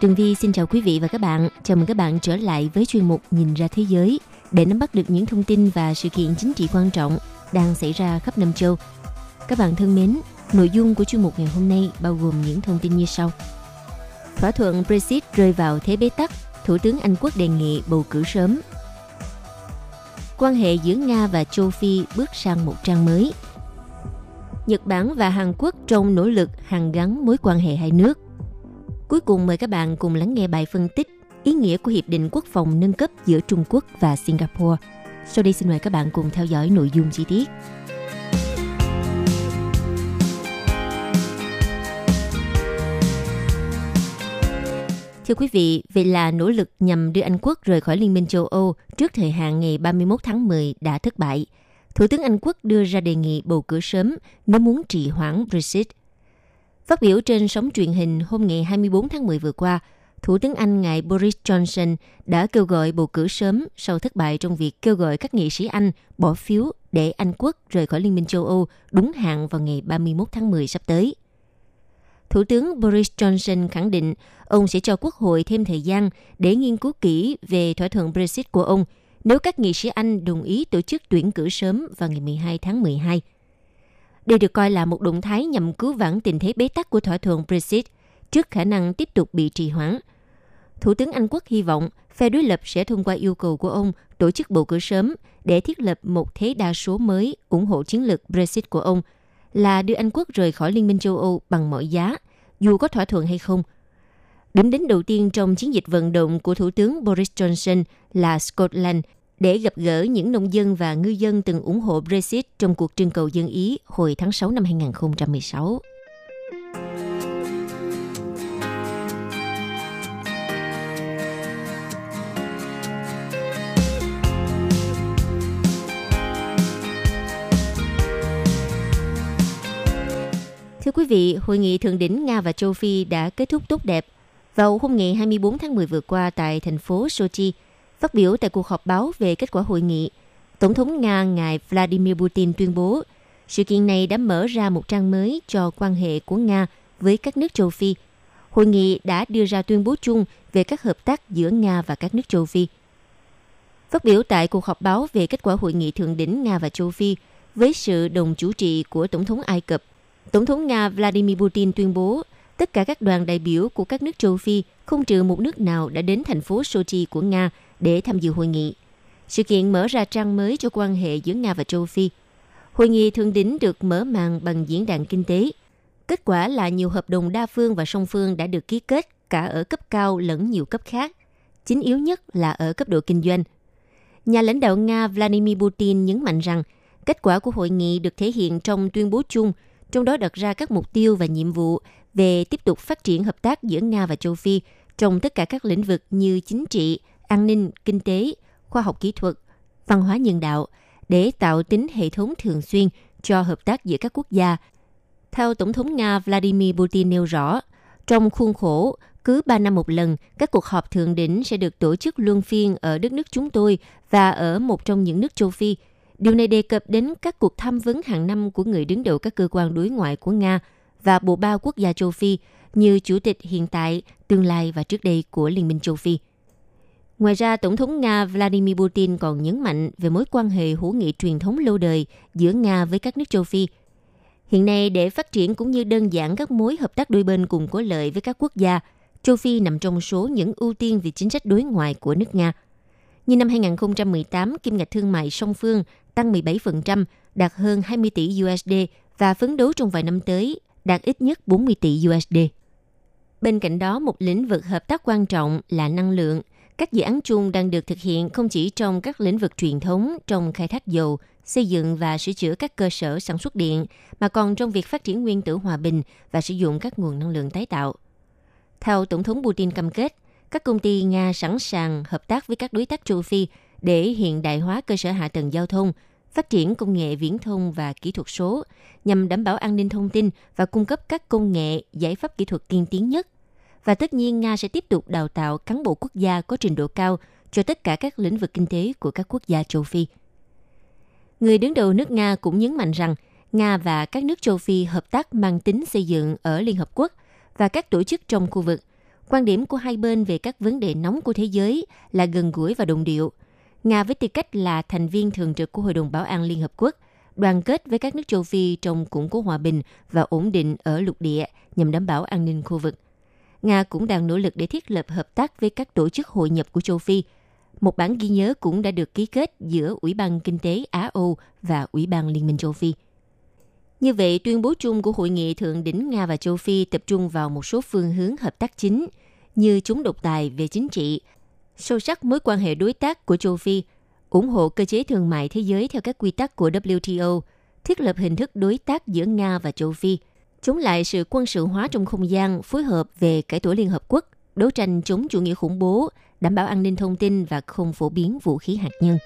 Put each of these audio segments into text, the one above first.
Tường Vi xin chào quý vị và các bạn. Chào mừng các bạn trở lại với chuyên mục Nhìn ra thế giới để nắm bắt được những thông tin và sự kiện chính trị quan trọng đang xảy ra khắp năm châu. Các bạn thân mến, nội dung của chuyên mục ngày hôm nay bao gồm những thông tin như sau. Thỏa thuận Brexit rơi vào thế bế tắc, Thủ tướng Anh Quốc đề nghị bầu cử sớm. Quan hệ giữa Nga và châu Phi bước sang một trang mới. Nhật Bản và Hàn Quốc trong nỗ lực hàn gắn mối quan hệ hai nước – Cuối cùng mời các bạn cùng lắng nghe bài phân tích ý nghĩa của Hiệp định Quốc phòng nâng cấp giữa Trung Quốc và Singapore. Sau đây xin mời các bạn cùng theo dõi nội dung chi tiết. Thưa quý vị, vậy là nỗ lực nhằm đưa Anh quốc rời khỏi Liên minh châu Âu trước thời hạn ngày 31 tháng 10 đã thất bại. Thủ tướng Anh quốc đưa ra đề nghị bầu cử sớm nếu muốn trì hoãn Brexit – Phát biểu trên sóng truyền hình hôm ngày 24 tháng 10 vừa qua, Thủ tướng Anh ngài Boris Johnson đã kêu gọi bầu cử sớm sau thất bại trong việc kêu gọi các nghị sĩ Anh bỏ phiếu để Anh quốc rời khỏi Liên minh châu Âu đúng hạn vào ngày 31 tháng 10 sắp tới. Thủ tướng Boris Johnson khẳng định ông sẽ cho Quốc hội thêm thời gian để nghiên cứu kỹ về thỏa thuận Brexit của ông nếu các nghị sĩ Anh đồng ý tổ chức tuyển cử sớm vào ngày 12 tháng 12. Đây được coi là một động thái nhằm cứu vãn tình thế bế tắc của thỏa thuận Brexit trước khả năng tiếp tục bị trì hoãn. Thủ tướng Anh quốc hy vọng phe đối lập sẽ thông qua yêu cầu của ông tổ chức bầu cử sớm để thiết lập một thế đa số mới ủng hộ chiến lược Brexit của ông là đưa Anh quốc rời khỏi Liên minh châu Âu bằng mọi giá, dù có thỏa thuận hay không. Điểm đến đầu tiên trong chiến dịch vận động của Thủ tướng Boris Johnson là Scotland để gặp gỡ những nông dân và ngư dân từng ủng hộ Brexit trong cuộc trưng cầu dân Ý hồi tháng 6 năm 2016. Thưa quý vị, hội nghị thượng đỉnh Nga và châu Phi đã kết thúc tốt đẹp vào hôm ngày 24 tháng 10 vừa qua tại thành phố Sochi – Phát biểu tại cuộc họp báo về kết quả hội nghị, Tổng thống Nga ngài Vladimir Putin tuyên bố sự kiện này đã mở ra một trang mới cho quan hệ của Nga với các nước châu Phi. Hội nghị đã đưa ra tuyên bố chung về các hợp tác giữa Nga và các nước châu Phi. Phát biểu tại cuộc họp báo về kết quả hội nghị thượng đỉnh Nga và châu Phi với sự đồng chủ trì của Tổng thống Ai Cập, Tổng thống Nga Vladimir Putin tuyên bố tất cả các đoàn đại biểu của các nước châu Phi không trừ một nước nào đã đến thành phố Sochi của Nga để tham dự hội nghị. Sự kiện mở ra trang mới cho quan hệ giữa Nga và châu Phi. Hội nghị thượng đỉnh được mở màn bằng diễn đàn kinh tế. Kết quả là nhiều hợp đồng đa phương và song phương đã được ký kết cả ở cấp cao lẫn nhiều cấp khác. Chính yếu nhất là ở cấp độ kinh doanh. Nhà lãnh đạo Nga Vladimir Putin nhấn mạnh rằng kết quả của hội nghị được thể hiện trong tuyên bố chung, trong đó đặt ra các mục tiêu và nhiệm vụ về tiếp tục phát triển hợp tác giữa Nga và châu Phi trong tất cả các lĩnh vực như chính trị, an ninh, kinh tế, khoa học kỹ thuật, văn hóa nhân đạo để tạo tính hệ thống thường xuyên cho hợp tác giữa các quốc gia. Theo Tổng thống Nga Vladimir Putin nêu rõ, trong khuôn khổ cứ 3 năm một lần, các cuộc họp thượng đỉnh sẽ được tổ chức luân phiên ở đất nước chúng tôi và ở một trong những nước châu Phi. Điều này đề cập đến các cuộc tham vấn hàng năm của người đứng đầu các cơ quan đối ngoại của Nga và bộ ba quốc gia châu Phi như chủ tịch hiện tại, tương lai và trước đây của Liên minh châu Phi – Ngoài ra, Tổng thống Nga Vladimir Putin còn nhấn mạnh về mối quan hệ hữu nghị truyền thống lâu đời giữa Nga với các nước châu Phi. Hiện nay, để phát triển cũng như đơn giản các mối hợp tác đôi bên cùng có lợi với các quốc gia, châu Phi nằm trong số những ưu tiên về chính sách đối ngoại của nước Nga. Như năm 2018, kim ngạch thương mại song phương tăng 17%, đạt hơn 20 tỷ USD và phấn đấu trong vài năm tới đạt ít nhất 40 tỷ USD. Bên cạnh đó, một lĩnh vực hợp tác quan trọng là năng lượng – các dự án chung đang được thực hiện không chỉ trong các lĩnh vực truyền thống trong khai thác dầu, xây dựng và sửa chữa các cơ sở sản xuất điện, mà còn trong việc phát triển nguyên tử hòa bình và sử dụng các nguồn năng lượng tái tạo. Theo Tổng thống Putin cam kết, các công ty Nga sẵn sàng hợp tác với các đối tác châu Phi để hiện đại hóa cơ sở hạ tầng giao thông, phát triển công nghệ viễn thông và kỹ thuật số nhằm đảm bảo an ninh thông tin và cung cấp các công nghệ, giải pháp kỹ thuật tiên tiến nhất. Và tất nhiên Nga sẽ tiếp tục đào tạo cán bộ quốc gia có trình độ cao cho tất cả các lĩnh vực kinh tế của các quốc gia châu Phi. Người đứng đầu nước Nga cũng nhấn mạnh rằng Nga và các nước châu Phi hợp tác mang tính xây dựng ở Liên Hợp Quốc và các tổ chức trong khu vực. Quan điểm của hai bên về các vấn đề nóng của thế giới là gần gũi và đồng điệu. Nga với tư cách là thành viên thường trực của Hội đồng Bảo an Liên Hợp Quốc, đoàn kết với các nước châu Phi trong củng cố hòa bình và ổn định ở lục địa nhằm đảm bảo an ninh khu vực. Nga cũng đang nỗ lực để thiết lập hợp tác với các tổ chức hội nhập của châu Phi. Một bản ghi nhớ cũng đã được ký kết giữa Ủy ban Kinh tế Á-Âu và Ủy ban Liên minh châu Phi. Như vậy, tuyên bố chung của Hội nghị Thượng đỉnh Nga và châu Phi tập trung vào một số phương hướng hợp tác chính như chúng độc tài về chính trị, sâu sắc mối quan hệ đối tác của châu Phi, ủng hộ cơ chế thương mại thế giới theo các quy tắc của WTO, thiết lập hình thức đối tác giữa Nga và châu Phi, chống lại sự quân sự hóa trong không gian, phối hợp về cải tổ Liên Hợp Quốc, đấu tranh chống chủ nghĩa khủng bố, đảm bảo an ninh thông tin và không phổ biến vũ khí hạt nhân.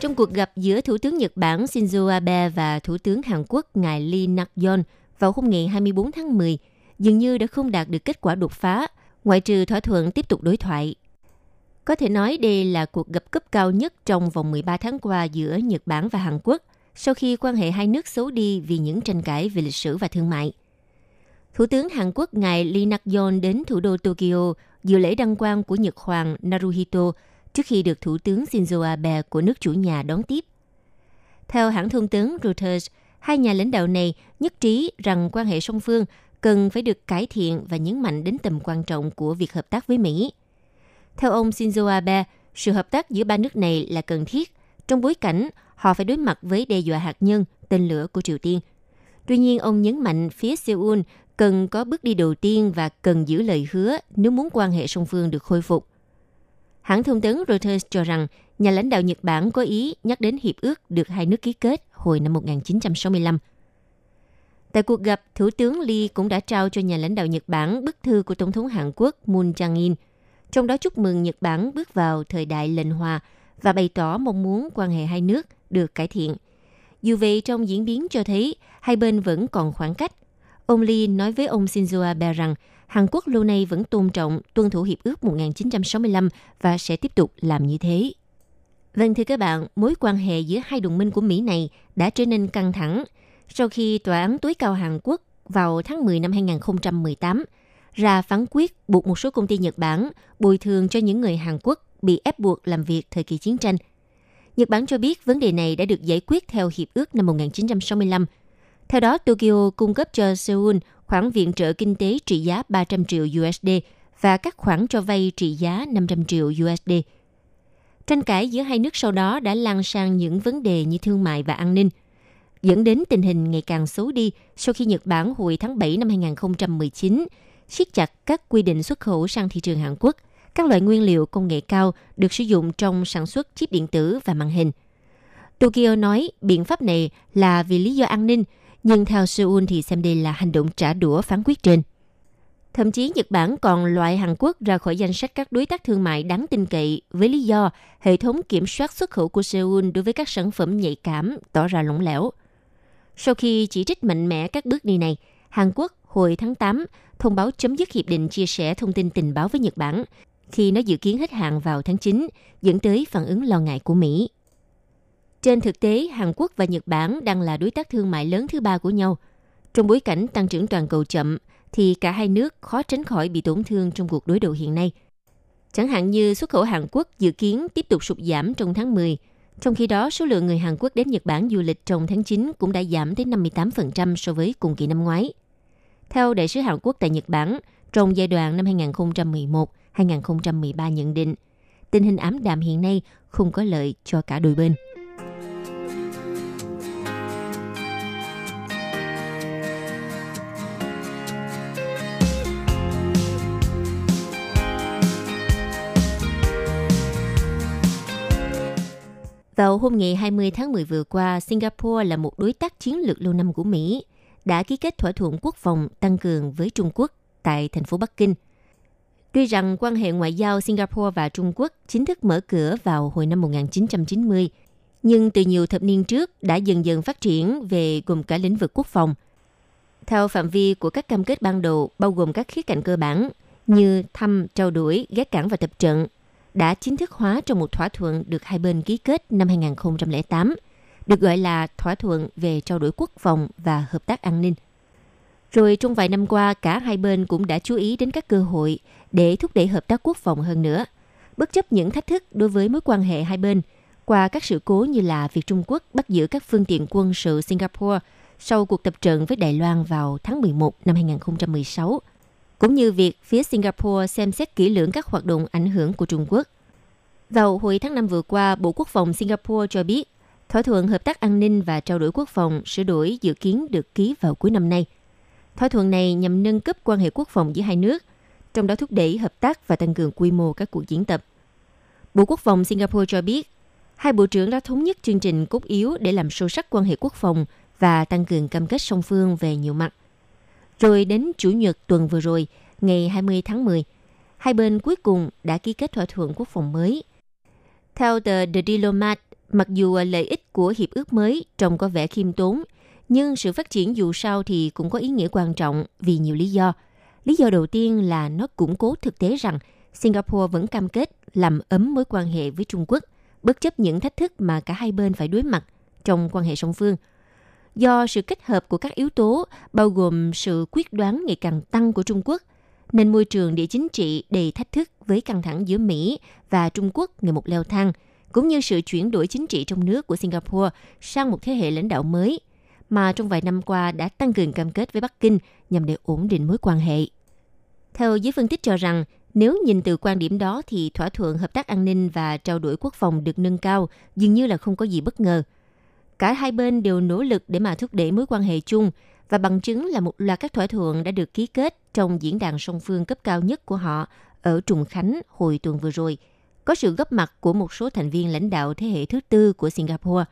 Trong cuộc gặp giữa Thủ tướng Nhật Bản Shinzo Abe và Thủ tướng Hàn Quốc ngài Lee Nak-yon vào hôm ngày 24 tháng 10, dường như đã không đạt được kết quả đột phá, ngoại trừ thỏa thuận tiếp tục đối thoại. Có thể nói đây là cuộc gặp cấp cao nhất trong vòng 13 tháng qua giữa Nhật Bản và Hàn Quốc sau khi quan hệ hai nước xấu đi vì những tranh cãi về lịch sử và thương mại. Thủ tướng Hàn Quốc ngài Lee Nak-yon đến thủ đô Tokyo dự lễ đăng quang của Nhật Hoàng Naruhito trước khi được Thủ tướng Shinzo Abe của nước chủ nhà đón tiếp. Theo hãng thông tấn Reuters, hai nhà lãnh đạo này nhất trí rằng quan hệ song phương cần phải được cải thiện và nhấn mạnh đến tầm quan trọng của việc hợp tác với Mỹ. Theo ông Shinzo Abe, sự hợp tác giữa ba nước này là cần thiết trong bối cảnh họ phải đối mặt với đe dọa hạt nhân, tên lửa của Triều Tiên. Tuy nhiên, ông nhấn mạnh phía Seoul cần có bước đi đầu tiên và cần giữ lời hứa nếu muốn quan hệ song phương được khôi phục. Hãng thông tấn Reuters cho rằng nhà lãnh đạo Nhật Bản có ý nhắc đến hiệp ước được hai nước ký kết hồi năm 1965. Tại cuộc gặp, Thủ tướng Lee cũng đã trao cho nhà lãnh đạo Nhật Bản bức thư của Tổng thống Hàn Quốc Moon Jae-in, trong đó chúc mừng Nhật Bản bước vào thời đại lệnh hòa và bày tỏ mong muốn quan hệ hai nước được cải thiện. Dù vậy, trong diễn biến cho thấy hai bên vẫn còn khoảng cách. Ông Lee nói với ông Shinzo Abe rằng Hàn Quốc lâu nay vẫn tôn trọng tuân thủ Hiệp ước 1965 và sẽ tiếp tục làm như thế. Vâng thưa các bạn, mối quan hệ giữa hai đồng minh của Mỹ này đã trở nên căng thẳng sau khi Tòa án tối cao Hàn Quốc vào tháng 10 năm 2018 ra phán quyết buộc một số công ty Nhật Bản bồi thường cho những người Hàn Quốc bị ép buộc làm việc thời kỳ chiến tranh. Nhật Bản cho biết vấn đề này đã được giải quyết theo Hiệp ước năm 1965. Theo đó, Tokyo cung cấp cho Seoul khoản viện trợ kinh tế trị giá 300 triệu USD và các khoản cho vay trị giá 500 triệu USD. Tranh cãi giữa hai nước sau đó đã lan sang những vấn đề như thương mại và an ninh, dẫn đến tình hình ngày càng xấu đi sau khi Nhật Bản hồi tháng 7 năm 2019 siết chặt các quy định xuất khẩu sang thị trường Hàn Quốc, các loại nguyên liệu công nghệ cao được sử dụng trong sản xuất chip điện tử và màn hình. Tokyo nói biện pháp này là vì lý do an ninh, nhưng theo Seoul thì xem đây là hành động trả đũa phán quyết trên. Thậm chí Nhật Bản còn loại Hàn Quốc ra khỏi danh sách các đối tác thương mại đáng tin cậy với lý do hệ thống kiểm soát xuất khẩu của Seoul đối với các sản phẩm nhạy cảm tỏ ra lỏng lẻo. Sau khi chỉ trích mạnh mẽ các bước đi này, Hàn Quốc hồi tháng 8 thông báo chấm dứt hiệp định chia sẻ thông tin tình báo với Nhật Bản khi nó dự kiến hết hạn vào tháng 9, dẫn tới phản ứng lo ngại của Mỹ. Trên thực tế, Hàn Quốc và Nhật Bản đang là đối tác thương mại lớn thứ ba của nhau. Trong bối cảnh tăng trưởng toàn cầu chậm, thì cả hai nước khó tránh khỏi bị tổn thương trong cuộc đối đầu hiện nay. Chẳng hạn như xuất khẩu Hàn Quốc dự kiến tiếp tục sụt giảm trong tháng 10, trong khi đó số lượng người Hàn Quốc đến Nhật Bản du lịch trong tháng 9 cũng đã giảm tới 58% so với cùng kỳ năm ngoái. Theo đại sứ Hàn Quốc tại Nhật Bản, trong giai đoạn năm 2011-2013 nhận định, tình hình ám đạm hiện nay không có lợi cho cả đôi bên. Vào hôm ngày 20 tháng 10 vừa qua, Singapore là một đối tác chiến lược lâu năm của Mỹ, đã ký kết thỏa thuận quốc phòng tăng cường với Trung Quốc tại thành phố Bắc Kinh. Tuy rằng quan hệ ngoại giao Singapore và Trung Quốc chính thức mở cửa vào hồi năm 1990, nhưng từ nhiều thập niên trước đã dần dần phát triển về gồm cả lĩnh vực quốc phòng. Theo phạm vi của các cam kết ban đầu, bao gồm các khía cạnh cơ bản như thăm, trao đổi, ghé cảng và tập trận, đã chính thức hóa trong một thỏa thuận được hai bên ký kết năm 2008, được gọi là thỏa thuận về trao đổi quốc phòng và hợp tác an ninh. Rồi trong vài năm qua, cả hai bên cũng đã chú ý đến các cơ hội để thúc đẩy hợp tác quốc phòng hơn nữa. Bất chấp những thách thức đối với mối quan hệ hai bên, qua các sự cố như là việc Trung Quốc bắt giữ các phương tiện quân sự Singapore sau cuộc tập trận với Đài Loan vào tháng 11 năm 2016, cũng như việc phía Singapore xem xét kỹ lưỡng các hoạt động ảnh hưởng của Trung Quốc. Vào hồi tháng 5 vừa qua, Bộ Quốc phòng Singapore cho biết thỏa thuận hợp tác an ninh và trao đổi quốc phòng sửa đổi dự kiến được ký vào cuối năm nay. Thỏa thuận này nhằm nâng cấp quan hệ quốc phòng giữa hai nước, trong đó thúc đẩy hợp tác và tăng cường quy mô các cuộc diễn tập. Bộ Quốc phòng Singapore cho biết, hai bộ trưởng đã thống nhất chương trình cốt yếu để làm sâu sắc quan hệ quốc phòng và tăng cường cam kết song phương về nhiều mặt. Rồi đến Chủ nhật tuần vừa rồi, ngày 20 tháng 10, hai bên cuối cùng đã ký kết thỏa thuận quốc phòng mới. Theo tờ The Diplomat, mặc dù lợi ích của hiệp ước mới trông có vẻ khiêm tốn, nhưng sự phát triển dù sao thì cũng có ý nghĩa quan trọng vì nhiều lý do. Lý do đầu tiên là nó củng cố thực tế rằng Singapore vẫn cam kết làm ấm mối quan hệ với Trung Quốc, bất chấp những thách thức mà cả hai bên phải đối mặt trong quan hệ song phương – do sự kết hợp của các yếu tố bao gồm sự quyết đoán ngày càng tăng của Trung Quốc, nên môi trường địa chính trị đầy thách thức với căng thẳng giữa Mỹ và Trung Quốc ngày một leo thang, cũng như sự chuyển đổi chính trị trong nước của Singapore sang một thế hệ lãnh đạo mới, mà trong vài năm qua đã tăng cường cam kết với Bắc Kinh nhằm để ổn định mối quan hệ. Theo giới phân tích cho rằng, nếu nhìn từ quan điểm đó thì thỏa thuận hợp tác an ninh và trao đổi quốc phòng được nâng cao dường như là không có gì bất ngờ – Cả hai bên đều nỗ lực để mà thúc đẩy mối quan hệ chung và bằng chứng là một loạt các thỏa thuận đã được ký kết trong diễn đàn song phương cấp cao nhất của họ ở Trùng Khánh hồi tuần vừa rồi, có sự góp mặt của một số thành viên lãnh đạo thế hệ thứ tư của Singapore.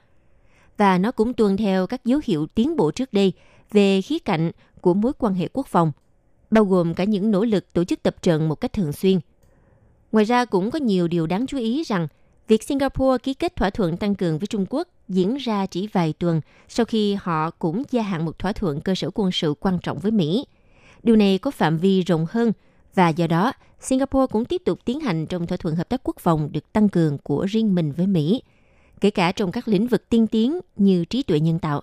Và nó cũng tuân theo các dấu hiệu tiến bộ trước đây về khía cạnh của mối quan hệ quốc phòng, bao gồm cả những nỗ lực tổ chức tập trận một cách thường xuyên. Ngoài ra cũng có nhiều điều đáng chú ý rằng việc Singapore ký kết thỏa thuận tăng cường với Trung Quốc diễn ra chỉ vài tuần sau khi họ cũng gia hạn một thỏa thuận cơ sở quân sự quan trọng với Mỹ. Điều này có phạm vi rộng hơn và do đó Singapore cũng tiếp tục tiến hành trong thỏa thuận hợp tác quốc phòng được tăng cường của riêng mình với Mỹ, kể cả trong các lĩnh vực tiên tiến như trí tuệ nhân tạo.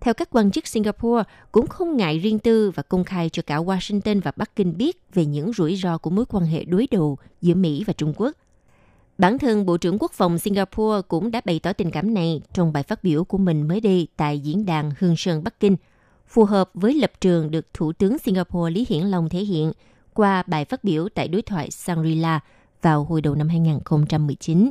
Theo các quan chức Singapore, cũng không ngại riêng tư và công khai cho cả Washington và Bắc Kinh biết về những rủi ro của mối quan hệ đối đầu giữa Mỹ và Trung Quốc. Bản thân Bộ trưởng Quốc phòng Singapore cũng đã bày tỏ tình cảm này trong bài phát biểu của mình mới đây tại diễn đàn Hương Sơn Bắc Kinh, phù hợp với lập trường được Thủ tướng Singapore Lý Hiển Long thể hiện qua bài phát biểu tại đối thoại Shangri-La vào hồi đầu năm 2019.